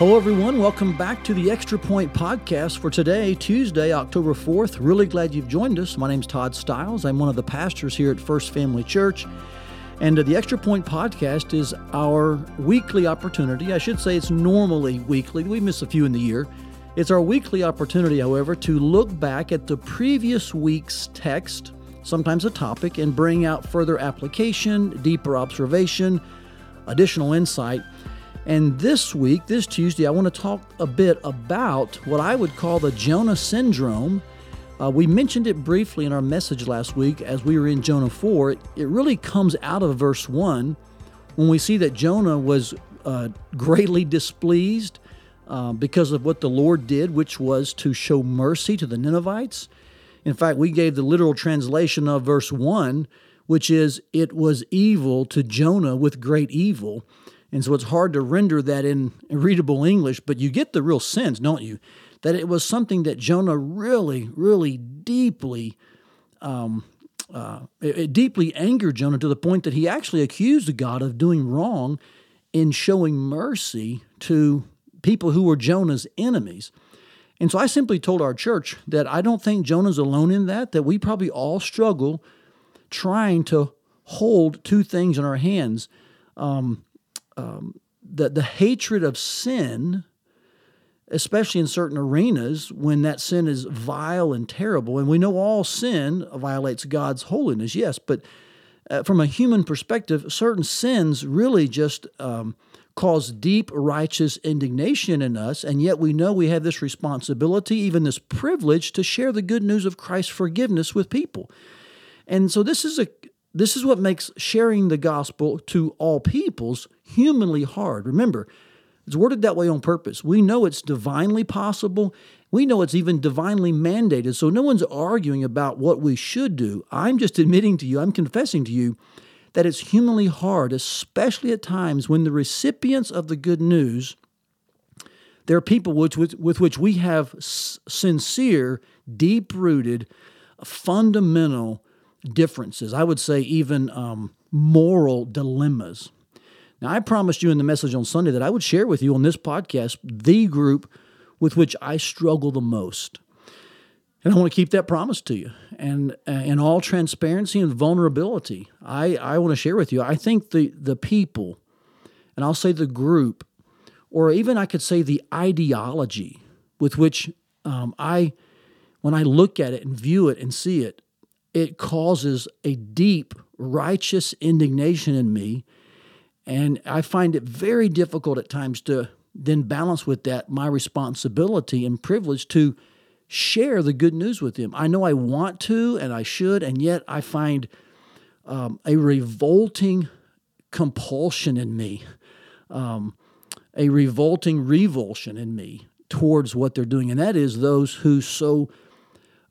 Hello, everyone. Welcome back to the Extra Point podcast for today, Tuesday, October 4th. Really glad you've joined us. My name's Todd Stiles. I'm one of the pastors here at First Family Church. And uh, the Extra Point podcast is our weekly opportunity. I should say it's normally weekly, we miss a few in the year. It's our weekly opportunity, however, to look back at the previous week's text, sometimes a topic, and bring out further application, deeper observation, additional insight. And this week, this Tuesday, I want to talk a bit about what I would call the Jonah syndrome. Uh, we mentioned it briefly in our message last week as we were in Jonah 4. It, really comes out of verse 1 when we see that Jonah was uh, greatly displeased uh, because of what the Lord did, which was to show mercy to the Ninevites. In fact, we gave the literal translation of verse 1, which is, It was evil to Jonah with great evil. And so it's hard to render that in readable English, but you get the real sense, don't you? That it was something that Jonah really, really deeply, um, uh, it, it deeply angered Jonah to the point that he actually accused God of doing wrong in showing mercy to people who were Jonah's enemies. And so I simply told our church that I don't think Jonah's alone in that, that we probably all struggle trying to hold two things in our hands. Um, um, the, the hatred of sin, especially in certain arenas when that sin is vile and terrible. And we know all sin violates God's holiness, yes, but uh, from a human perspective, certain sins really just um, cause deep righteous indignation in us. And yet we know we have this responsibility, even this privilege, to share the good news of Christ's forgiveness with people. And so this is a this is what makes sharing the gospel to all peoples humanly hard. Remember, it's worded that way on purpose. We know it's divinely possible. We know it's even divinely mandated. So no one's arguing about what we should do. I'm just admitting to you, I'm confessing to you that it's humanly hard, especially at times when the recipients of the good news, there are people with, with, with which we have sincere, deep rooted, fundamental differences. I would say even um, moral dilemmas. Now, I promised you in the message on Sunday that I would share with you on this podcast the group with which I struggle the most. And I want to keep that promise to you. And uh, in all transparency and vulnerability, I, I want to share with you. I think the, the people, and I'll say the group, or even I could say the ideology with which um, I, when I look at it and view it and see it, it causes a deep righteous indignation in me and I find it very difficult at times to then balance with that my responsibility and privilege to share the good news with them. I know I want to and I should, and yet I find um, a revolting compulsion in me, um, a revolting revulsion in me towards what they're doing. And that is those who so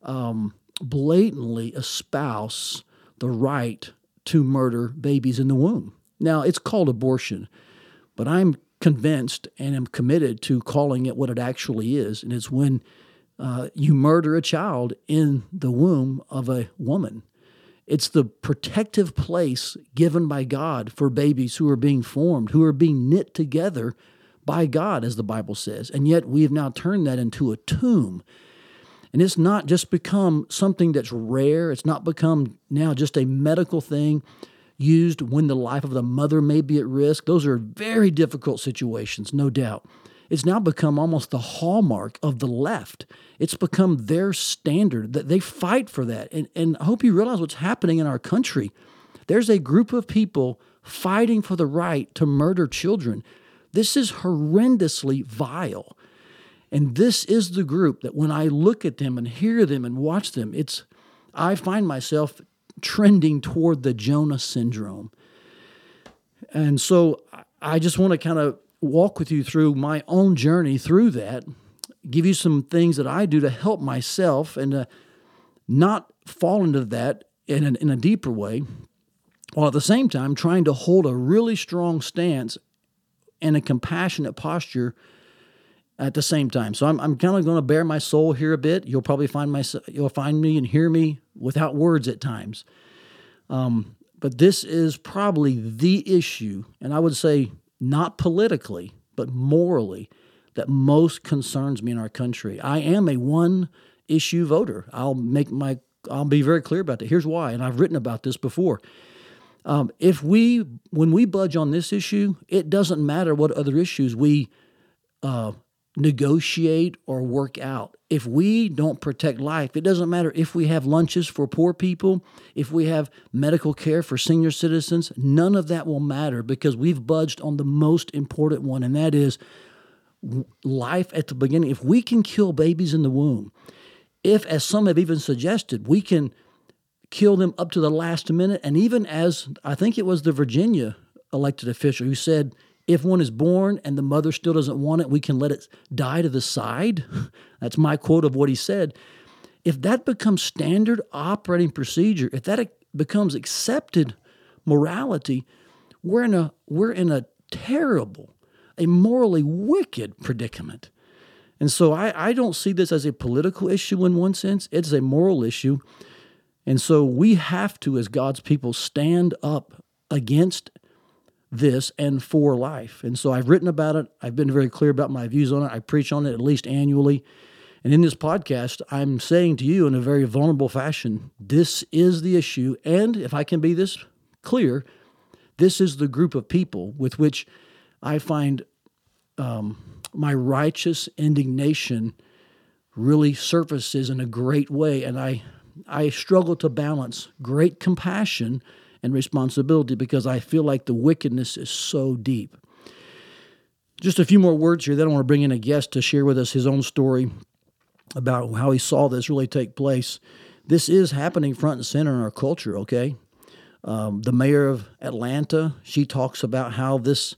um, blatantly espouse the right to murder babies in the womb. Now, it's called abortion, but I'm convinced and am committed to calling it what it actually is. And it's when uh, you murder a child in the womb of a woman. It's the protective place given by God for babies who are being formed, who are being knit together by God, as the Bible says. And yet we have now turned that into a tomb. And it's not just become something that's rare, it's not become now just a medical thing used when the life of the mother may be at risk. Those are very difficult situations, no doubt. It's now become almost the hallmark of the left. It's become their standard that they fight for that. And, and I hope you realize what's happening in our country. There's a group of people fighting for the right to murder children. This is horrendously vile. And this is the group that when I look at them and hear them and watch them, it's I find myself trending toward the Jonah syndrome. And so I just want to kind of walk with you through my own journey through that, give you some things that I do to help myself and to not fall into that in a, in a deeper way, while at the same time trying to hold a really strong stance and a compassionate posture at the same time. So I'm, I'm kind of going to bare my soul here a bit. You'll probably find my you'll find me and hear me without words at times. Um, but this is probably the issue, and I would say not politically, but morally, that most concerns me in our country. I am a one issue voter. I'll make my I'll be very clear about that. Here's why, and I've written about this before. Um, if we when we budge on this issue, it doesn't matter what other issues we uh, negotiate or work out. If we don't protect life, it doesn't matter if we have lunches for poor people, if we have medical care for senior citizens, none of that will matter because we've budged on the most important one, and that is life at the beginning. If we can kill babies in the womb, if, as some have even suggested, we can kill them up to the last minute, and even as I think it was the Virginia elected official who said, if one is born and the mother still doesn't want it, we can let it die to the side. That's my quote of what he said. If that becomes standard operating procedure, if that becomes accepted morality, we're in a we're in a terrible, a morally wicked predicament. And so I, I don't see this as a political issue in one sense. It's a moral issue. And so we have to, as God's people, stand up against this and for life. And so I've written about it. I've been very clear about my views on it. I preach on it at least annually. And in this podcast, I'm saying to you in a very vulnerable fashion this is the issue. And if I can be this clear, this is the group of people with which I find um, my righteous indignation really surfaces in a great way. And I, I struggle to balance great compassion and responsibility because I feel like the wickedness is so deep. Just a few more words here. Then I want to bring in a guest to share with us his own story about how he saw this really take place. This is happening front and center in our culture, okay? Um, the mayor of Atlanta, she talks about how this,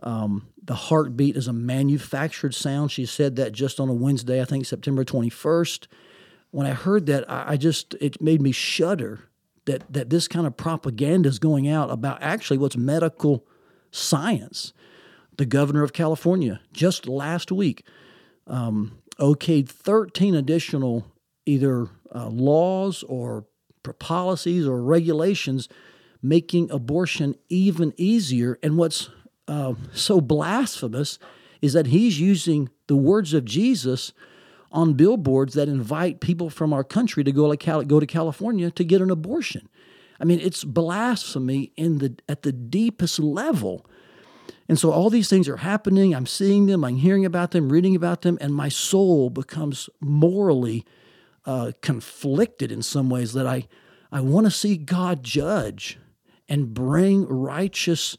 um, the heartbeat is a manufactured sound. She said that just on a Wednesday, I think September 21st. When I heard that, I, I just, it made me shudder that that this kind of propaganda is going out about actually what's medical science. The governor of California just last week um, okayed 13 additional either uh, laws or policies or regulations making abortion even easier. And what's uh, so blasphemous is that he's using the words of Jesus on billboards that invite people from our country to go to, California to get an abortion. I mean, it's blasphemy in the at the deepest level. And so all these things are happening. I'm seeing them, I'm hearing about them, reading about them, and my soul becomes morally uh, conflicted in some ways that I, I want to see God judge and bring righteous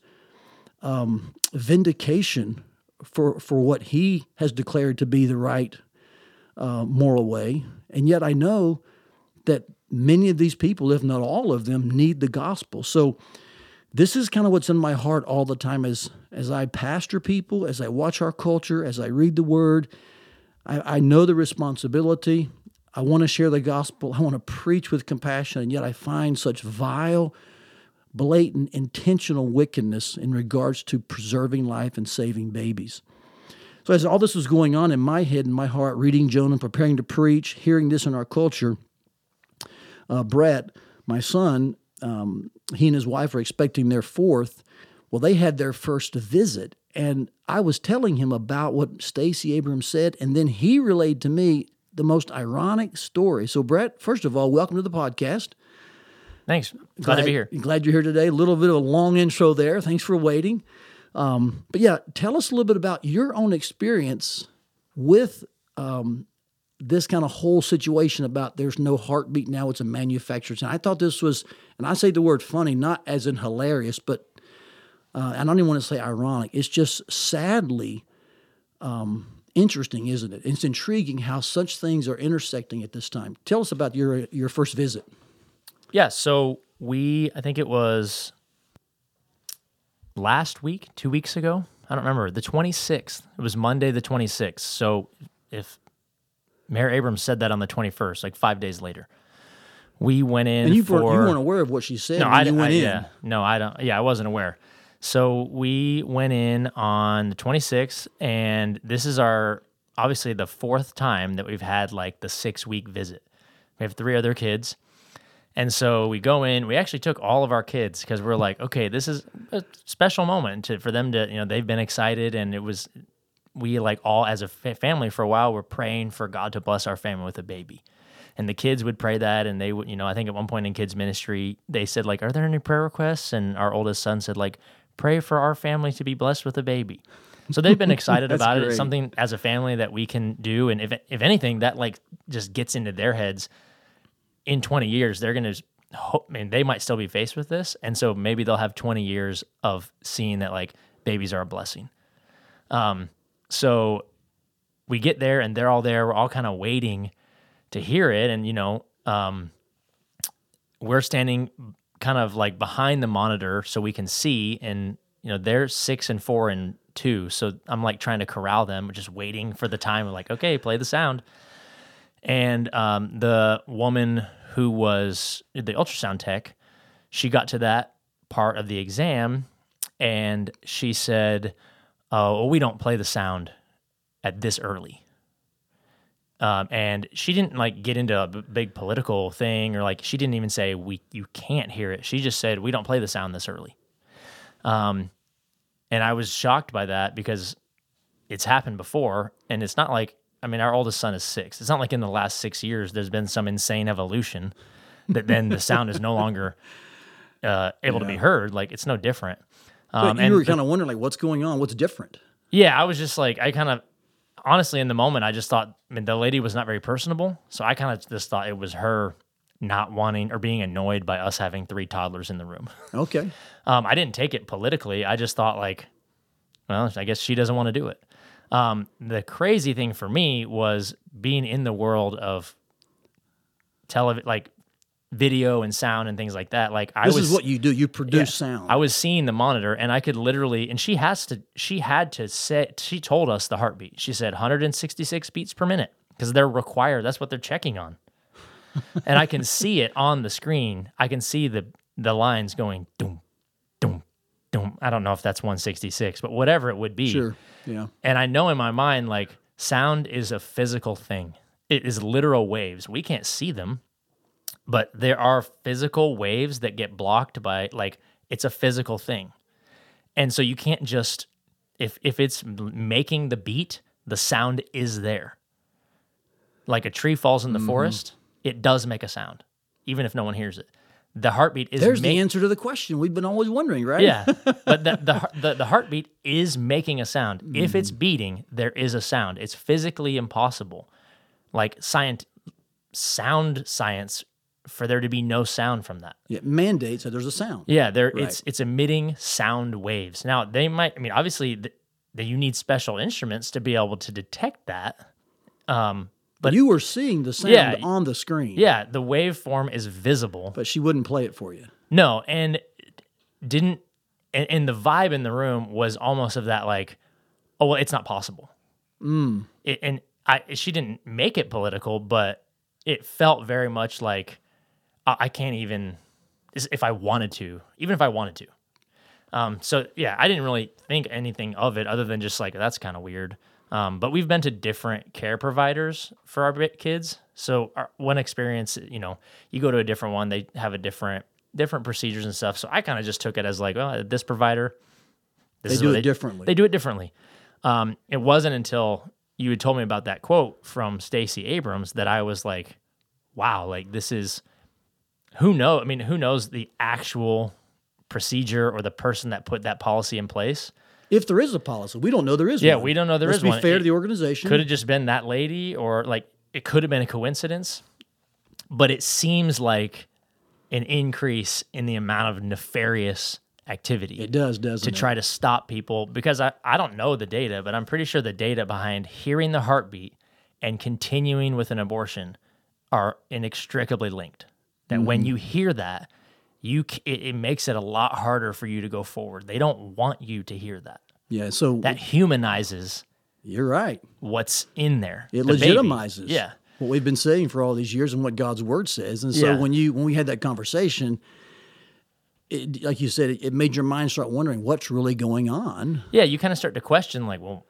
um, vindication for, for what He has declared to be the right uh, moral way. And yet I know that many of these people, if not all of them, need the gospel. So this is kind of what's in my heart all the time as as I pastor people, as I watch our culture, as I read the word. I, I know the responsibility. I want to share the gospel. I want to preach with compassion, and yet I find such vile, blatant, intentional wickedness in regards to preserving life and saving babies. So, as all this was going on in my head and my heart, reading Jonah, and preparing to preach, hearing this in our culture, uh, Brett, my son, um, he and his wife are expecting their fourth. Well, they had their first visit, and I was telling him about what Stacey Abrams said, and then he relayed to me the most ironic story. So, Brett, first of all, welcome to the podcast. Thanks. Glad, glad to be here. Glad you're here today. A little bit of a long intro there. Thanks for waiting. Um, but yeah, tell us a little bit about your own experience with um, this kind of whole situation about there's no heartbeat now, it's a manufactured sound. I thought this was, and I say the word funny, not as in hilarious, but uh, I don't even want to say ironic. It's just sadly um, interesting, isn't it? It's intriguing how such things are intersecting at this time. Tell us about your your first visit. Yeah, so we, I think it was last week, two weeks ago. I don't remember the 26th. It was Monday the 26th. So if Mayor Abrams said that on the 21st, like five days later, we went in. And you, for, you weren't aware of what she said. No, I, went I, in. Yeah, no, I don't. Yeah, I wasn't aware. So we went in on the 26th, and this is our obviously the fourth time that we've had like the six week visit. We have three other kids. And so we go in. We actually took all of our kids because we're like, okay, this is a special moment to, for them to, you know, they've been excited, and it was we like all as a fa- family for a while were praying for God to bless our family with a baby. And the kids would pray that, and they would, you know, I think at one point in kids ministry, they said like, "Are there any prayer requests?" And our oldest son said like, "Pray for our family to be blessed with a baby." So they've been excited about it. It's something as a family that we can do, and if if anything, that like just gets into their heads. In 20 years, they're gonna. Hope, I mean, they might still be faced with this, and so maybe they'll have 20 years of seeing that like babies are a blessing. Um, so we get there, and they're all there. We're all kind of waiting to hear it, and you know, um, we're standing kind of like behind the monitor so we can see and you know they're six and four and two so i'm like trying to corral them just waiting for the time of like okay play the sound and um, the woman who was the ultrasound tech she got to that part of the exam and she said oh well, we don't play the sound at this early um, and she didn't like get into a b- big political thing or like she didn't even say we you can't hear it. She just said we don't play the sound this early. Um, and I was shocked by that because it's happened before, and it's not like I mean our oldest son is six. It's not like in the last six years there's been some insane evolution that then the sound is no longer uh, able to be heard. Like it's no different. Um, you and were kind of wondering, like, what's going on? What's different? yeah, I was just like, I kind of, honestly, in the moment, I just thought, I mean, the lady was not very personable. So I kind of just thought it was her not wanting or being annoyed by us having three toddlers in the room. Okay. Um, I didn't take it politically. I just thought, like, well, I guess she doesn't want to do it. Um, the crazy thing for me was being in the world of television, like video and sound and things like that. Like, I This was is what you do. You produce yeah. sound. I was seeing the monitor and I could literally, and she has to, she had to say, she told us the heartbeat. She said 166 beats per minute because they're required. That's what they're checking on. and I can see it on the screen. I can see the, the lines going doom, doom, doom. I don't know if that's 166, but whatever it would be. sure. Yeah. And I know in my mind, like, sound is a physical thing. It is literal waves. We can't see them, but there are physical waves that get blocked by, like, it's a physical thing. And so you can't just, if if it's making the beat, the sound is there. Like a tree falls in the Mm-hmm. forest, it does make a sound, even if no one hears it. The heartbeat is There's make- the answer to the question we've been always wondering, right? yeah, but the, the the the heartbeat is making a sound. If it's Mm-hmm. beating, there is a sound. It's physically impossible, like science, sound science, for there to be no sound from that. It mandates that there's a sound. Yeah, there it's it's emitting sound waves. Now they might. I mean, obviously, that you need special instruments to be able to detect that. Um, But you were seeing the sound Yeah. on the screen. yeah, the waveform is visible. But she wouldn't play it for you. No, and didn't and, and the vibe in the room was almost of that like, oh well, it's not possible. Mm. It, and I she didn't make it political, but it felt very much like I, I can't even if I wanted to, even if I wanted to. Um, so yeah, I didn't really think anything of it other than just like that's kind of weird. Um, but we've been to different care providers for our kids. So our, one experience, you know, you go to a different one, they have a different different procedures and stuff. So I kind of just took it as like, well, this provider, this They do it differently. They do it differently. Um, it wasn't until you had told me about that quote from Stacey Abrams that I was like, wow, like this is who know. I mean, who knows the actual procedure or the person that put that policy in place? If there is a policy, we don't know there is Yeah, one. we don't know there Let's is be one. fair It to the organization. Could have just been that lady, or like it could have been a coincidence. But it seems like an increase in the amount of nefarious activity it does, doesn't to it? try to stop people because I, I don't know the data, but I'm pretty sure the data behind hearing the heartbeat and continuing with an abortion are inextricably linked. That when Mm-hmm. you hear that, you it, it makes it a lot harder for you to go forward. They don't want you to hear that. Yeah, so That humanizes you're right. what's in there. It the baby. legitimizes Yeah. what we've been saying for all these years and what God's word says. And so Yeah. when you when we had that conversation, it, like you said, it made your mind start wondering what's really going on. yeah, you kind of start to question, like, well,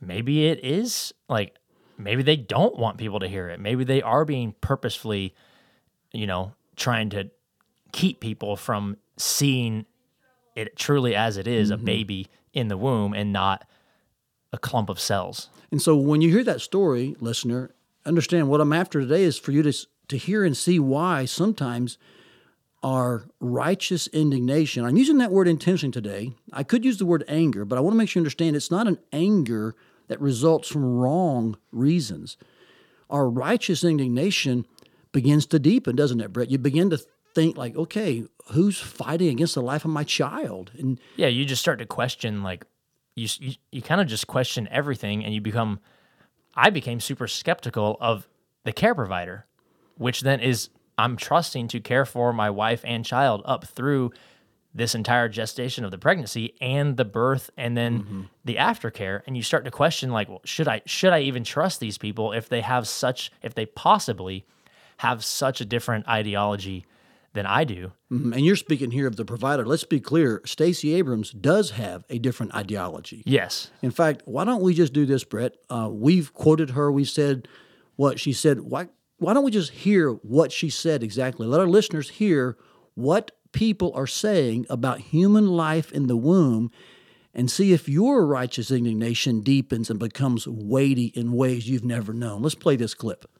maybe it is like, maybe they don't want people to hear it. Maybe they are being purposefully, you know, trying to keep people from seeing it truly as it is, a mm-hmm. baby in the womb and not a clump of cells. And so when you hear that story, listener, understand what I'm after today is for you to to hear and see why sometimes our righteous indignation. I'm using that word intentionally today. I could use the word anger, but I want to make sure you understand it's not an anger that results from wrong reasons. Our righteous indignation begins to deepen, doesn't it, Brett? You begin to think like, okay, who's fighting against the life of my child? And yeah, you just start to question like you you, you kind of just question everything and you become I became super skeptical of the care provider, which then is I'm trusting to care for my wife and child up through this entire gestation of the pregnancy and the birth and then mm-hmm. the aftercare and you start to question like well, should I should I even trust these people if they have such if they possibly have such a different ideology than I do. Mm-hmm. And you're speaking here of the provider. Let's be clear Stacey Abrams does have a different ideology. Yes. In fact, why don't we just do this, Brett? Uh, we've quoted her. We said what she said. Why, why don't we just hear what she said exactly? Let our listeners hear what people are saying about human life in the womb and see if your righteous indignation deepens and becomes weighty in ways you've never known. Let's play this clip.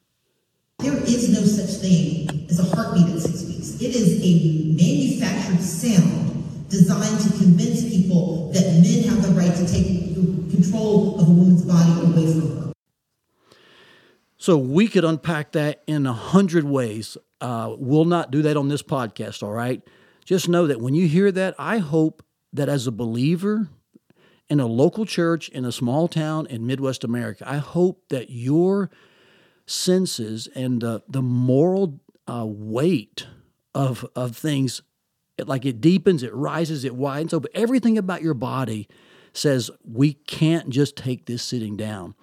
There is no such thing as a heartbeat at six weeks. It is a manufactured sound designed to convince people that men have the right to take control of a woman's body away from her. So we could unpack that in a hundred ways. Uh, we'll not do that on this podcast, all right? Just know that when you hear that, I hope that as a believer in a local church in a small town in Midwest America, I hope that your senses and uh, the moral uh, weight of of things, it, like it deepens, it rises, it widens. So but everything about your body says we can't just take this sitting down.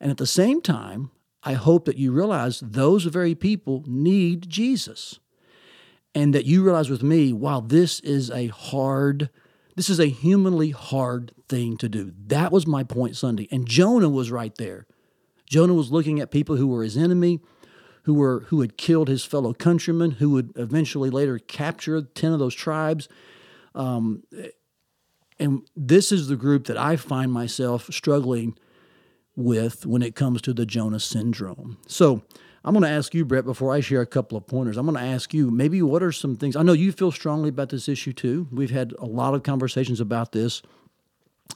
And at the same time, I hope that you realize those very people need Jesus and that you realize with me, wow, this is a hard, this is a humanly hard thing to do. That was my point Sunday. And Jonah was right there. Jonah was looking at people who were his enemy, who were who had killed his fellow countrymen, who would eventually later capture ten of those tribes. Um, and this is the group that I find myself struggling with when it comes to the Jonah syndrome. So I'm going to ask you, Brett, before I share a couple of pointers, I'm going to ask you maybe what are some things. I know you feel strongly about this issue too. We've had a lot of conversations about this,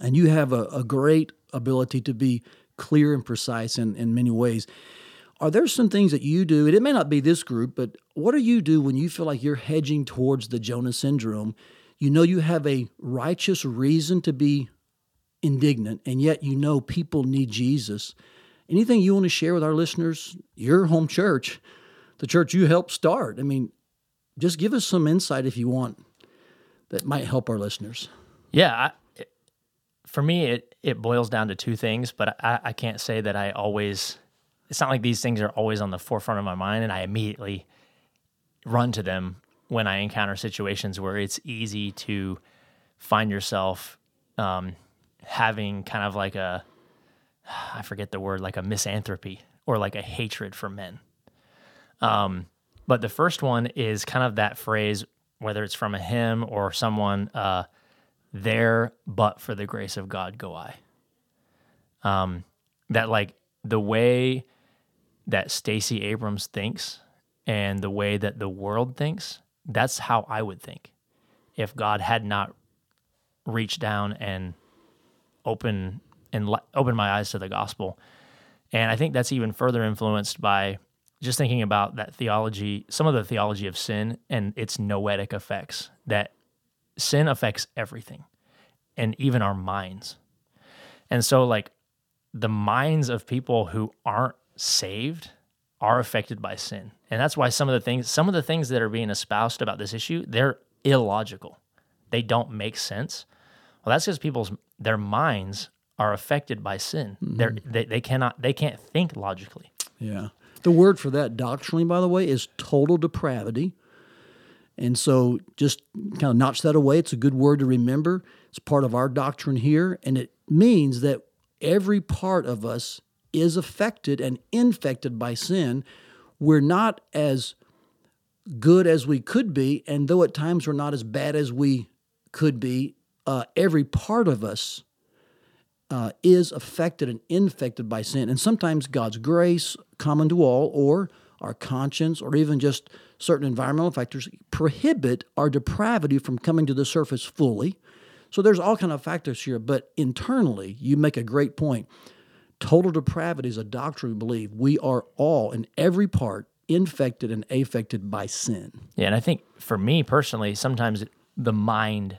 and you have a, a great ability to be clear and precise in, in many ways. Are there some things that you do, and it may not be this group, but what do you do when you feel like you're hedging towards the Jonah syndrome? You know you have a righteous reason to be indignant, and yet you know people need Jesus anything you want to share with our listeners, your home church, the church you helped start? I mean, just give us some insight if you want that might help our listeners. Yeah. I, for me, it, it boils down to two things, but I, I can't say that I always, it's not like these things are always on the forefront of my mind and I immediately run to them when I encounter situations where it's easy to find yourself um, having kind of like a, I forget the word, like a misanthropy or like a hatred for men. Um, but the first one is kind of that phrase, whether it's from a hymn or someone, uh, there but for the grace of God go I. Um, that like the way that Stacey Abrams thinks and the way that the world thinks, that's how I would think if God had not reached down and opened and opened my eyes to the gospel. And I think that's even further influenced by just thinking about that theology, some of the theology of sin and its noetic effects, that sin affects everything and even our minds. And so, like, the minds of people who aren't saved are affected by sin. And that's why some of the things, some of the things that are being espoused about this issue, they're illogical. They don't make sense. Well, that's because people's their minds are affected by sin. Mm-hmm. They they cannot they can't think logically. Yeah. The word for that doctrinally, by the way, is total depravity. And so just kind of notch that away. It's a good word to remember. It's part of our doctrine here. And it means that every part of us is affected and infected by sin. We're not as good as we could be. And though at times we're not as bad as we could be, uh, every part of us uh, is affected and infected by sin. And sometimes God's grace, common to all, or our conscience, or even just certain environmental factors, prohibit our depravity from coming to the surface fully. So there's all kind of factors here. But internally, you make a great point. Total depravity is a doctrine we believe. We are all, in every part, infected and affected by sin. Yeah, and I think for me personally, sometimes the mind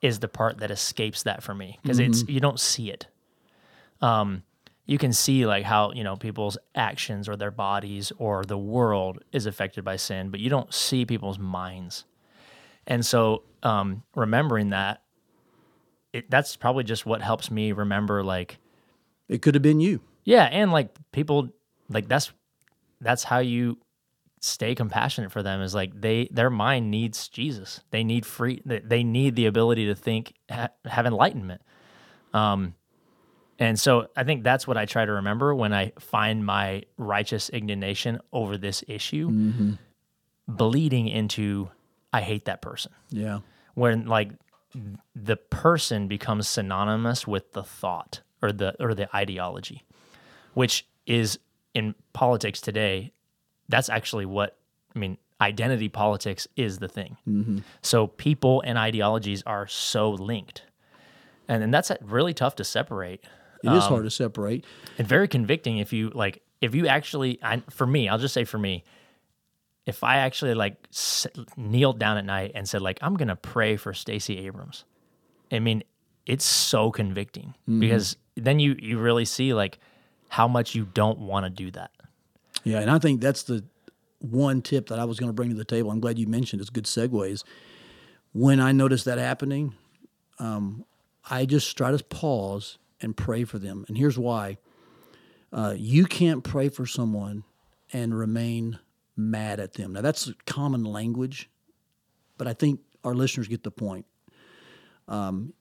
is the part that escapes that for me because mm-hmm. it's you don't see it. Um, you can see like how you know people's actions or their bodies or the world is affected by sin, but you don't see people's minds. And so, um, remembering that, it, that's probably just what helps me remember. Like, it could have been you. Yeah, and like people, like that's that's how you stay compassionate for them is like they their mind needs Jesus. They need free they need the ability to think ha, have enlightenment. Um and so I think that's what I try to remember when I find my righteous indignation over this issue mm-hmm. bleeding into I hate that person. Yeah. When like the person becomes synonymous with the thought or the or the ideology, which is in politics today that's actually what I mean. Identity politics is the thing. Mm-hmm. So people and ideologies are so linked, and then that's really tough to separate. It um, is hard to separate, and very convicting if you like. If you actually, I, for me, I'll just say for me, if I actually like s- kneeled down at night and said like I'm gonna pray for Stacey Abrams, I mean, it's so convicting mm-hmm. because then you you really see like how much you don't want to do that. Yeah, and I think that's the one tip that I was going to bring to the table. I'm glad you mentioned it's good segues. When I notice that happening, um, I just try to pause and pray for them. And here's why uh, you can't pray for someone and remain mad at them. Now, that's common language, but I think our listeners get the point. Um,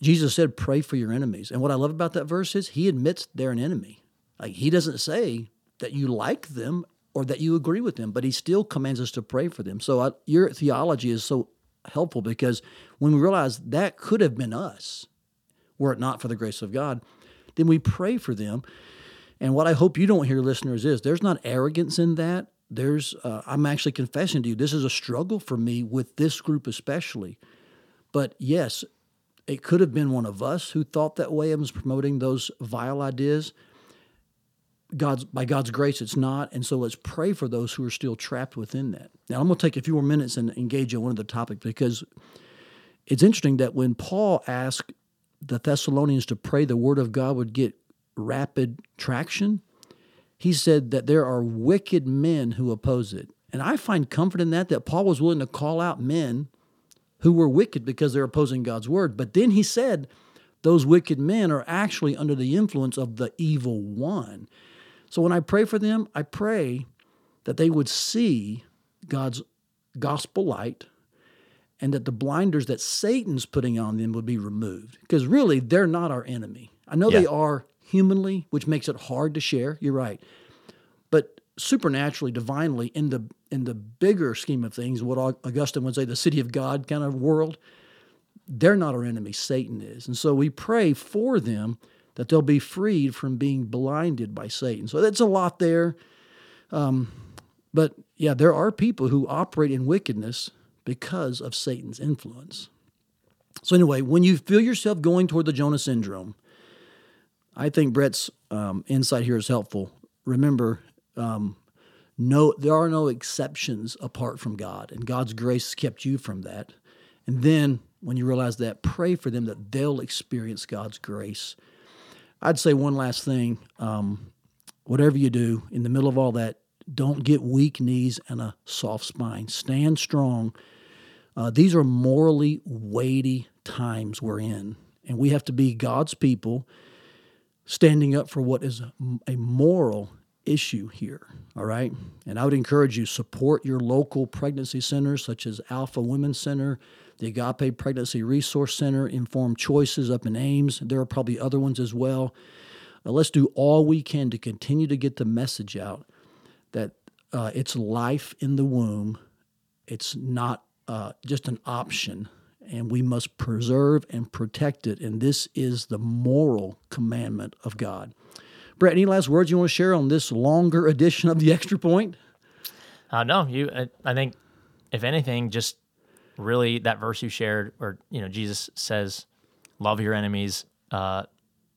Jesus said, Pray for your enemies. And what I love about that verse is he admits they're an enemy. Like, he doesn't say, that you like them or that you agree with them, but he still commands us to pray for them. So I, your theology is so helpful because when we realize that could have been us, were it not for the grace of God, then we pray for them. And what I hope you don't hear, listeners, is there's not arrogance in that. There's, uh, I'm actually confessing to you, this is a struggle for me with this group especially. But yes, it could have been one of us who thought that way and was promoting those vile ideas. God's by God's grace, it's not. And so let's pray for those who are still trapped within that. Now I'm going to take a few more minutes and engage in one of the topics because it's interesting that when Paul asked the Thessalonians to pray the word of God would get rapid traction, he said that there are wicked men who oppose it. And I find comfort in that, that Paul was willing to call out men who were wicked because they're opposing God's word. But then he said, those wicked men are actually under the influence of the evil one. So when I pray for them, I pray that they would see God's gospel light and that the blinders that Satan's putting on them would be removed. Because really, they're not our enemy. I know yeah. they are humanly, which makes it hard to share. You're right. Supernaturally, divinely, in the in the bigger scheme of things, what Augustine would say, the city of God kind of world, they're not our enemy. Satan is. And so we pray for them that they'll be freed from being blinded by Satan. So that's a lot there. Um, but yeah, there are people who operate in wickedness because of Satan's influence. So, anyway, when you feel yourself going toward the Jonah syndrome, I think Brett's um, insight here is helpful. Remember, um, no, there are no exceptions apart from God, and God's grace kept you from that. And then, when you realize that, pray for them that they'll experience God's grace I'd say one last thing. Um, whatever you do, in the middle of all that, don't get weak knees and a soft spine. Stand strong. Uh, these are morally weighty times we're in, and we have to be God's people standing up for what is a moral issue here. All right. And I would encourage you support your local pregnancy centers such as Alpha Women's Center, the Agape Pregnancy Resource Center, Informed Choices up in Ames. There are probably other ones as well. Uh, let's do all we can to continue to get the message out that uh, it's life in the womb. It's not uh, just an option. and we must preserve and protect it. And this is the moral commandment of God. Brett, any last words you want to share on this longer edition of the Extra Point? Uh, no, you. I, I think, if anything, just really that verse you shared, or you know, Jesus says, "Love your enemies." Uh,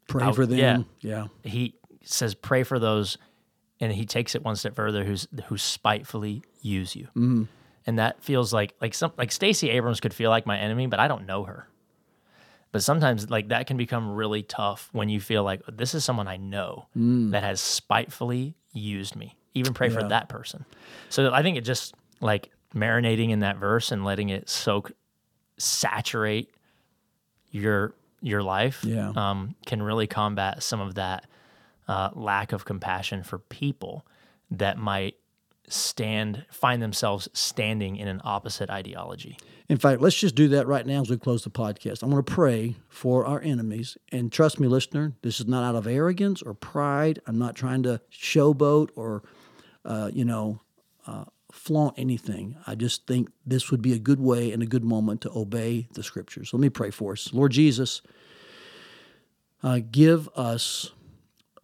Pray out- for them. yeah. yeah. he says, "Pray for those," and he takes it one step further. Who's who spitefully use you, mm. and that feels like like some like Stacey Abrams could feel like my enemy, but I don't know her. But sometimes like that can become really tough when you feel like this is someone I know that has spitefully used me. Even pray for that person. So I think it just like marinating in that verse and letting it soak, saturate your your life Yeah. um, can really combat some of that uh, lack of compassion for people that might stand find themselves standing in an opposite ideology. In fact, let's just do that right now as we close the podcast. I want to pray for our enemies. And trust me, listener, this is not out of arrogance or pride. I'm not trying to showboat or, uh, you know, uh, flaunt anything. I just think this would be a good way and a good moment to obey the scriptures. Let me pray for us. Lord Jesus, uh, give us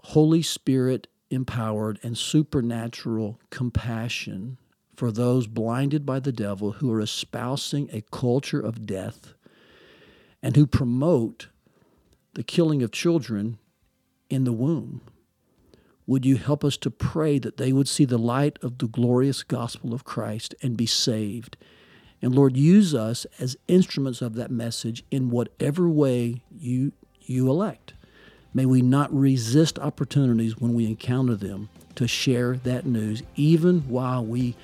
Holy Spirit empowered and supernatural compassion for those blinded by the devil who are espousing a culture of death and who promote the killing of children in the womb. Would you help us to pray that they would see the light of the glorious gospel of Christ and be saved? And Lord, use us as instruments of that message in whatever way you, you elect. May we not resist opportunities when we encounter them to share that news, even while we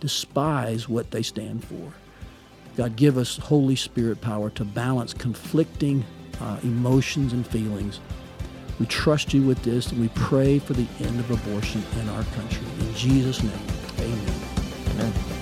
despise what they stand for. God, give us Holy Spirit power to balance conflicting uh, emotions and feelings. We trust you with this and we pray for the end of abortion in our country. In Jesus' name, amen. Amen.